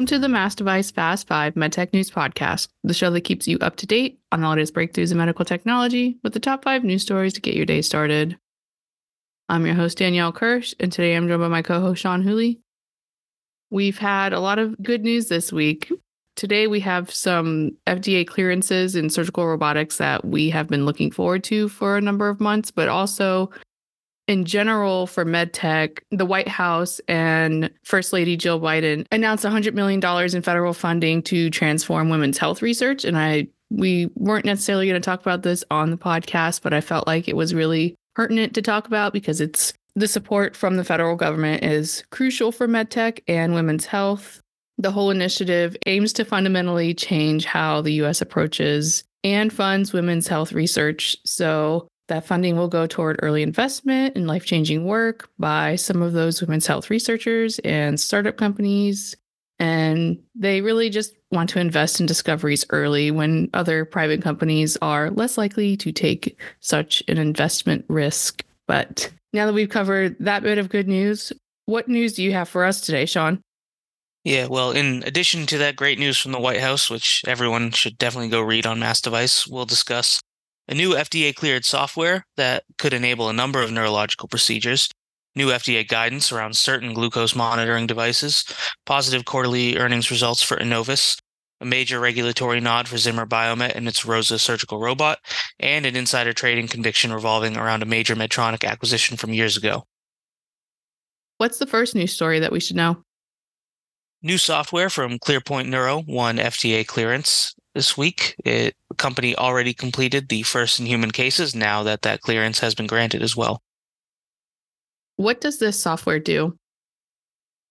Welcome to the Mass Device Fast 5 MedTech News Podcast, the show that keeps you up to date on the latest breakthroughs in medical technology with the top five news stories to get your day started. I'm your host, Danielle Kirsh, and today I'm joined by my co host, Sean Whooley. We've had a lot of good news this week. Today, we have some FDA clearances in surgical robotics that we have been looking forward to for a number of months, but also in general for medtech, the White House and First Lady Jill Biden announced $100 million in federal funding to transform women's health research. And I we weren't necessarily going to talk about this on the podcast, but I felt like it was really pertinent to talk about because it's the support from the federal government is crucial for medtech and women's health. The whole initiative aims to fundamentally change how the US approaches and funds women's health research. So that funding will go toward early investment and life changing work by some of those women's health researchers and startup companies. And they really just want to invest in discoveries early when other private companies are less likely to take such an investment risk. But now that we've covered that bit of good news, what news do you have for us today, Sean? Yeah, well, in addition to that great news from the White House, which everyone should definitely go read on Mass Device, we'll discuss a new FDA cleared software that could enable a number of neurological procedures, new FDA guidance around certain glucose monitoring devices, positive quarterly earnings results for Enovis, a major regulatory nod for Zimmer Biomet and its ROSA surgical robot, and an insider trading conviction revolving around a major Medtronic acquisition from years ago. What's the first news story that we should know? New software from ClearPoint Neuro won FDA clearance this week. It the company already completed the first in human cases now that that clearance has been granted as well. What does this software do?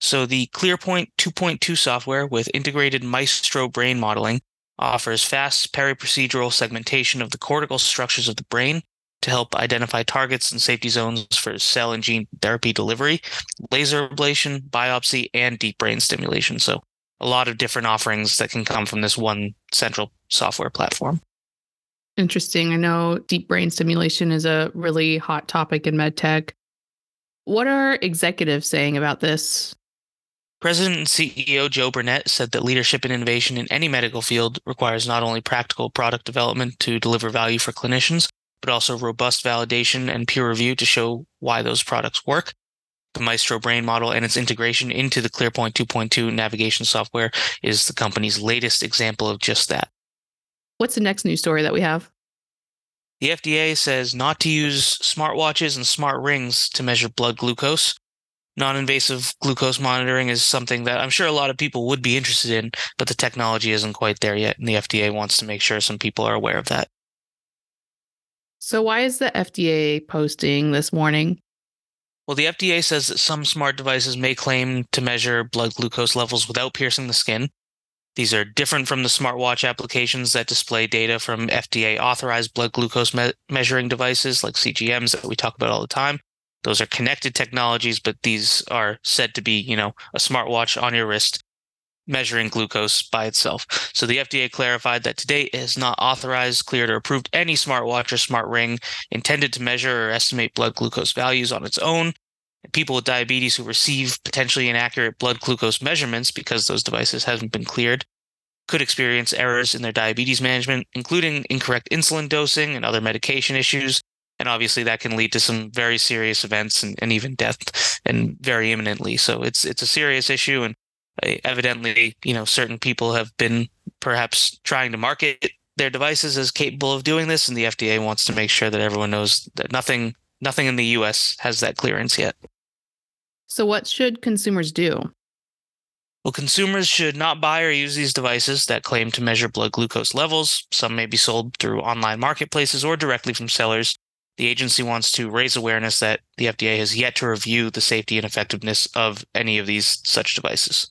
So the ClearPoint 2.2 software with integrated Maestro brain modeling offers fast periprocedural segmentation of the cortical structures of the brain to help identify targets and safety zones for cell and gene therapy delivery, laser ablation, biopsy, and deep brain stimulation. So a lot of different offerings that can come from this one central software platform. Interesting. I know deep brain stimulation is a really hot topic in medtech. What are executives saying about this? President and CEO Joe Burnett said that leadership and innovation in any medical field requires not only practical product development to deliver value for clinicians, but also robust validation and peer review to show why those products work the Maestro brain model and its integration into the ClearPoint 2.2 navigation software is the company's latest example of just that. What's the next news story that we have? The FDA says not to use smartwatches and smart rings to measure blood glucose. Non invasive glucose monitoring is something that I'm sure a lot of people would be interested in, but the technology isn't quite there yet, and the FDA wants to make sure some people are aware of that. So, why is the FDA posting this warning? Well, the FDA says that some smart devices may claim to measure blood glucose levels without piercing the skin. These are different from the smartwatch applications that display data from FDA authorized blood glucose me- measuring devices like CGMs that we talk about all the time. Those are connected technologies, but these are said to be, you know, a smartwatch on your wrist measuring glucose by itself. So the FDA clarified that to date it has not authorized, cleared, or approved any smartwatch or smart ring intended to measure or estimate blood glucose values on its own. People with diabetes who receive potentially inaccurate blood glucose measurements because those devices haven't been cleared could experience errors in their diabetes management, including incorrect insulin dosing and other medication issues. And obviously that can lead to some very serious events and, and even death and very imminently. So it's it's a serious issue and Eh, evidently, you know, certain people have been perhaps trying to market their devices as capable of doing this, and the FDA wants to make sure that everyone knows that nothing nothing in the U.S. has that clearance yet. So, what should consumers do? Well, consumers should not buy or use these devices that claim to measure blood glucose levels. Some may be sold through online marketplaces or directly from sellers. The agency wants to raise awareness that the FDA has yet to review the safety and effectiveness of any of these such devices.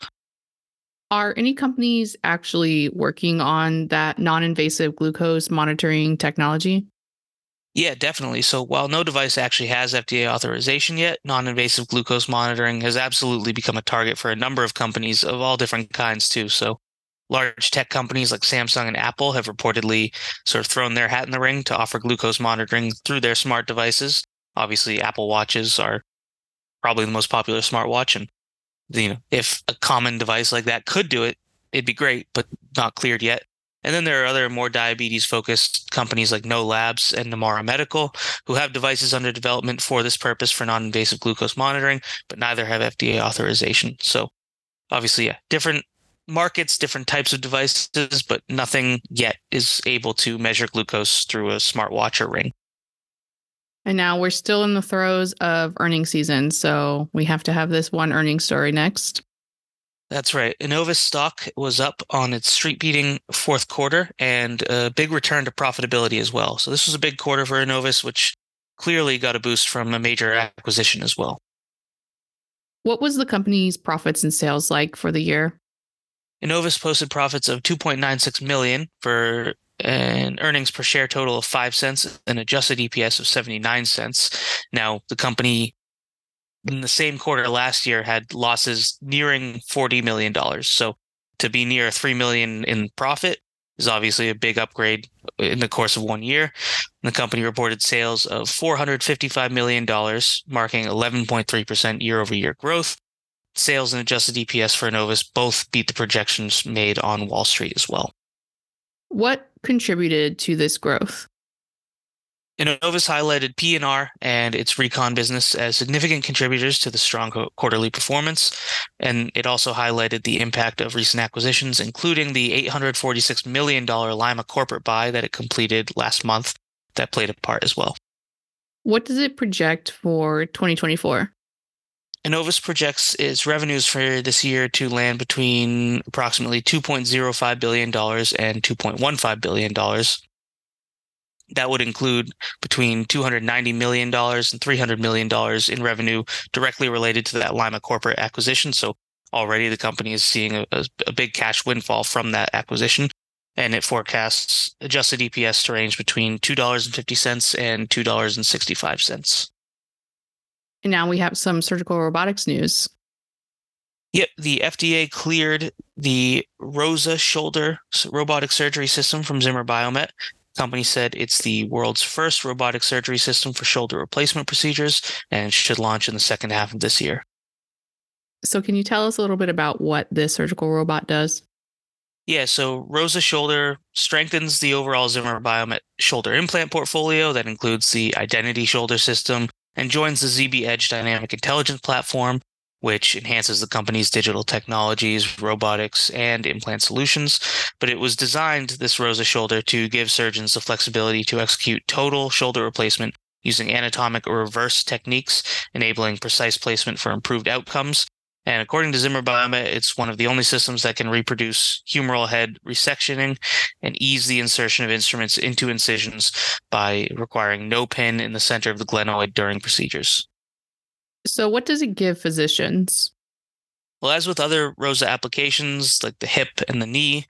Are any companies actually working on that non invasive glucose monitoring technology? Yeah, definitely. So while no device actually has FDA authorization yet, non invasive glucose monitoring has absolutely become a target for a number of companies of all different kinds, too. So large tech companies like Samsung and Apple have reportedly sort of thrown their hat in the ring to offer glucose monitoring through their smart devices. Obviously, Apple Watches are probably the most popular smartwatch, and You know, if a common device like that could do it, it'd be great, but not cleared yet. And then there are other more diabetes focused companies like Know Labs and Nemaura Medical who have devices under development for this purpose for non invasive glucose monitoring, but neither have FDA authorization. So obviously, yeah, different markets, different types of devices, but nothing yet is able to measure glucose through a smartwatch or ring. And now we're still in the throes of earning season. So we have to have this one earning story next. That's right. Enovis stock was up on its street beating fourth quarter and a big return to profitability as well. So this was a big quarter for Enovis, which clearly got a boost from a major acquisition as well. What was the company's profits and sales like for the year? Enovis posted profits of 2.96 million for an earnings per share total of 5 cents and adjusted EPS of 79 cents. Now, the company in the same quarter last year had losses nearing $40 million. So to be near 3 million in profit is obviously a big upgrade in the course of one year. The company reported sales of $455 million, marking 11.3% year over year growth. Sales and adjusted EPS for Enovis both beat the projections made on Wall Street as well. What contributed to this growth? Enovis highlighted P&R and its recon business as significant contributors to the strong quarterly performance, and it also highlighted the impact of recent acquisitions, including the $846 million Lima corporate buy that it completed last month that played a part as well. What does it project for 2024? Enovis projects its revenues for this year to land between approximately $2.05 billion and $2.15 billion, that would include between $290 million and $300 million in revenue directly related to that Lima corporate acquisition. So already the company is seeing a, a big cash windfall from that acquisition. And it forecasts adjusted EPS to range between $2.50 and $2.65. And now we have some surgical robotics news. Yep, the FDA cleared the ROSA shoulder robotic surgery system from Zimmer Biomet company said it's the world's first robotic surgery system for shoulder replacement procedures and should launch in the second half of this year. So, can you tell us a little bit about what this surgical robot does? Yeah, so ROSA Shoulder strengthens the overall Zimmer Biomet shoulder implant portfolio that includes the Identity Shoulder System and joins the ZB Edge Dynamic Intelligence Platform which enhances the company's digital technologies, robotics, and implant solutions. But it was designed, this ROSA shoulder, to give surgeons the flexibility to execute total shoulder replacement using anatomic or reverse techniques, enabling precise placement for improved outcomes. And according to Zimmer Biomet, it's one of the only systems that can reproduce humeral head resectioning and ease the insertion of instruments into incisions by requiring no pin in the center of the glenoid during procedures. So, what does it give physicians? Well, as with other ROSA applications like the hip and the knee,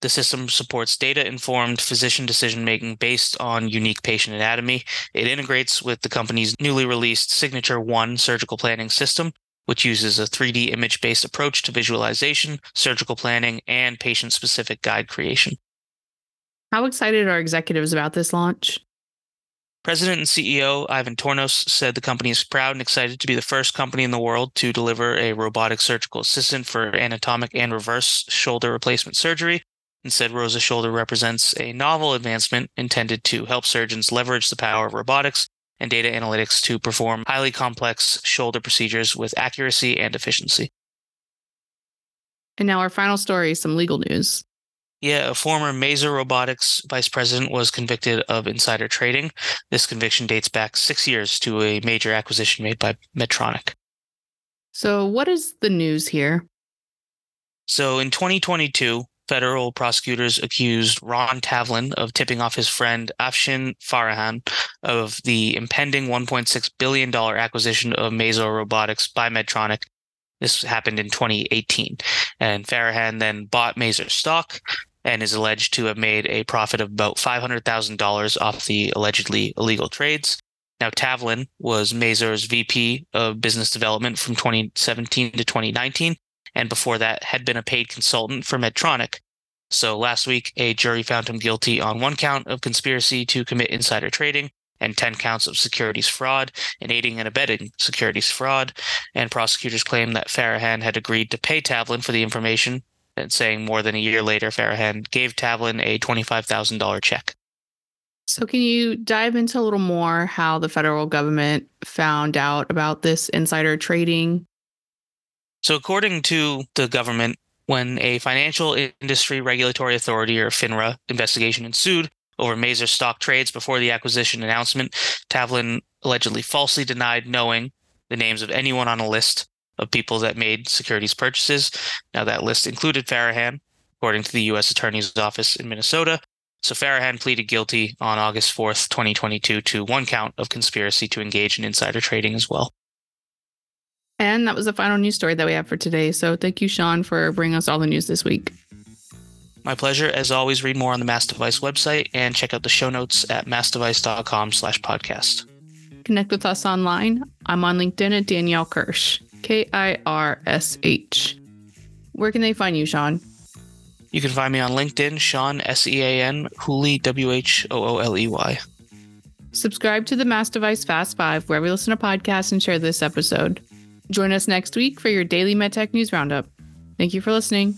the system supports data informed physician decision making based on unique patient anatomy. It integrates with the company's newly released Signature One surgical planning system, which uses a 3D image based approach to visualization, surgical planning, and patient specific guide creation. How excited are executives about this launch? President and CEO Ivan Tornos said the company is proud and excited to be the first company in the world to deliver a robotic surgical assistant for anatomic and reverse shoulder replacement surgery, and said Rosa Shoulder represents a novel advancement intended to help surgeons leverage the power of robotics and data analytics to perform highly complex shoulder procedures with accuracy and efficiency. And now, our final story some legal news. Yeah, a former Mazor Robotics vice president was convicted of insider trading. This conviction dates back six years to a major acquisition made by Medtronic. So, what is the news here? So, in 2022, federal prosecutors accused Ron Tavlin of tipping off his friend Afshin Farahan of the impending $1.6 billion acquisition of Mazor Robotics by Medtronic. This happened in 2018. And Farahan then bought Mazor stock, and is alleged to have made a profit of about $500,000 off the allegedly illegal trades. Now, Tavlin was Mazor's VP of Business Development from 2017 to 2019, and before that had been a paid consultant for Medtronic. So last week, a jury found him guilty on one count of conspiracy to commit insider trading and 10 counts of securities fraud and aiding and abetting securities fraud. And prosecutors claim that Farahan had agreed to pay Tavlin for the information, and saying more than a year later, Farahan gave Tavlin a $25,000 check. So, can you dive into a little more how the federal government found out about this insider trading? So, according to the government, when a financial industry regulatory authority or FINRA investigation ensued over Mazor's stock trades before the acquisition announcement, Tavlin allegedly falsely denied knowing the names of anyone on a list of people that made securities purchases. Now, that list included Farahan, according to the U.S. Attorney's Office in Minnesota. So Farahan pleaded guilty on August 4th, 2022, to one count of conspiracy to engage in insider trading as well. And that was the final news story that we have for today. So thank you, Sean, for bringing us all the news this week. My pleasure. As always, read more on the Mass Device website and check out the show notes at massdevice.com slash podcast. Connect with us online. I'm on LinkedIn at Danielle Kirsh, K I R S H. Where can they find you, Sean? You can find me on LinkedIn, Sean, S E A N, Whooley, W H O O L E Y. Subscribe to the Mass Device Fast Five wherever you listen to podcasts and share this episode. Join us next week for your daily MedTech News Roundup. Thank you for listening.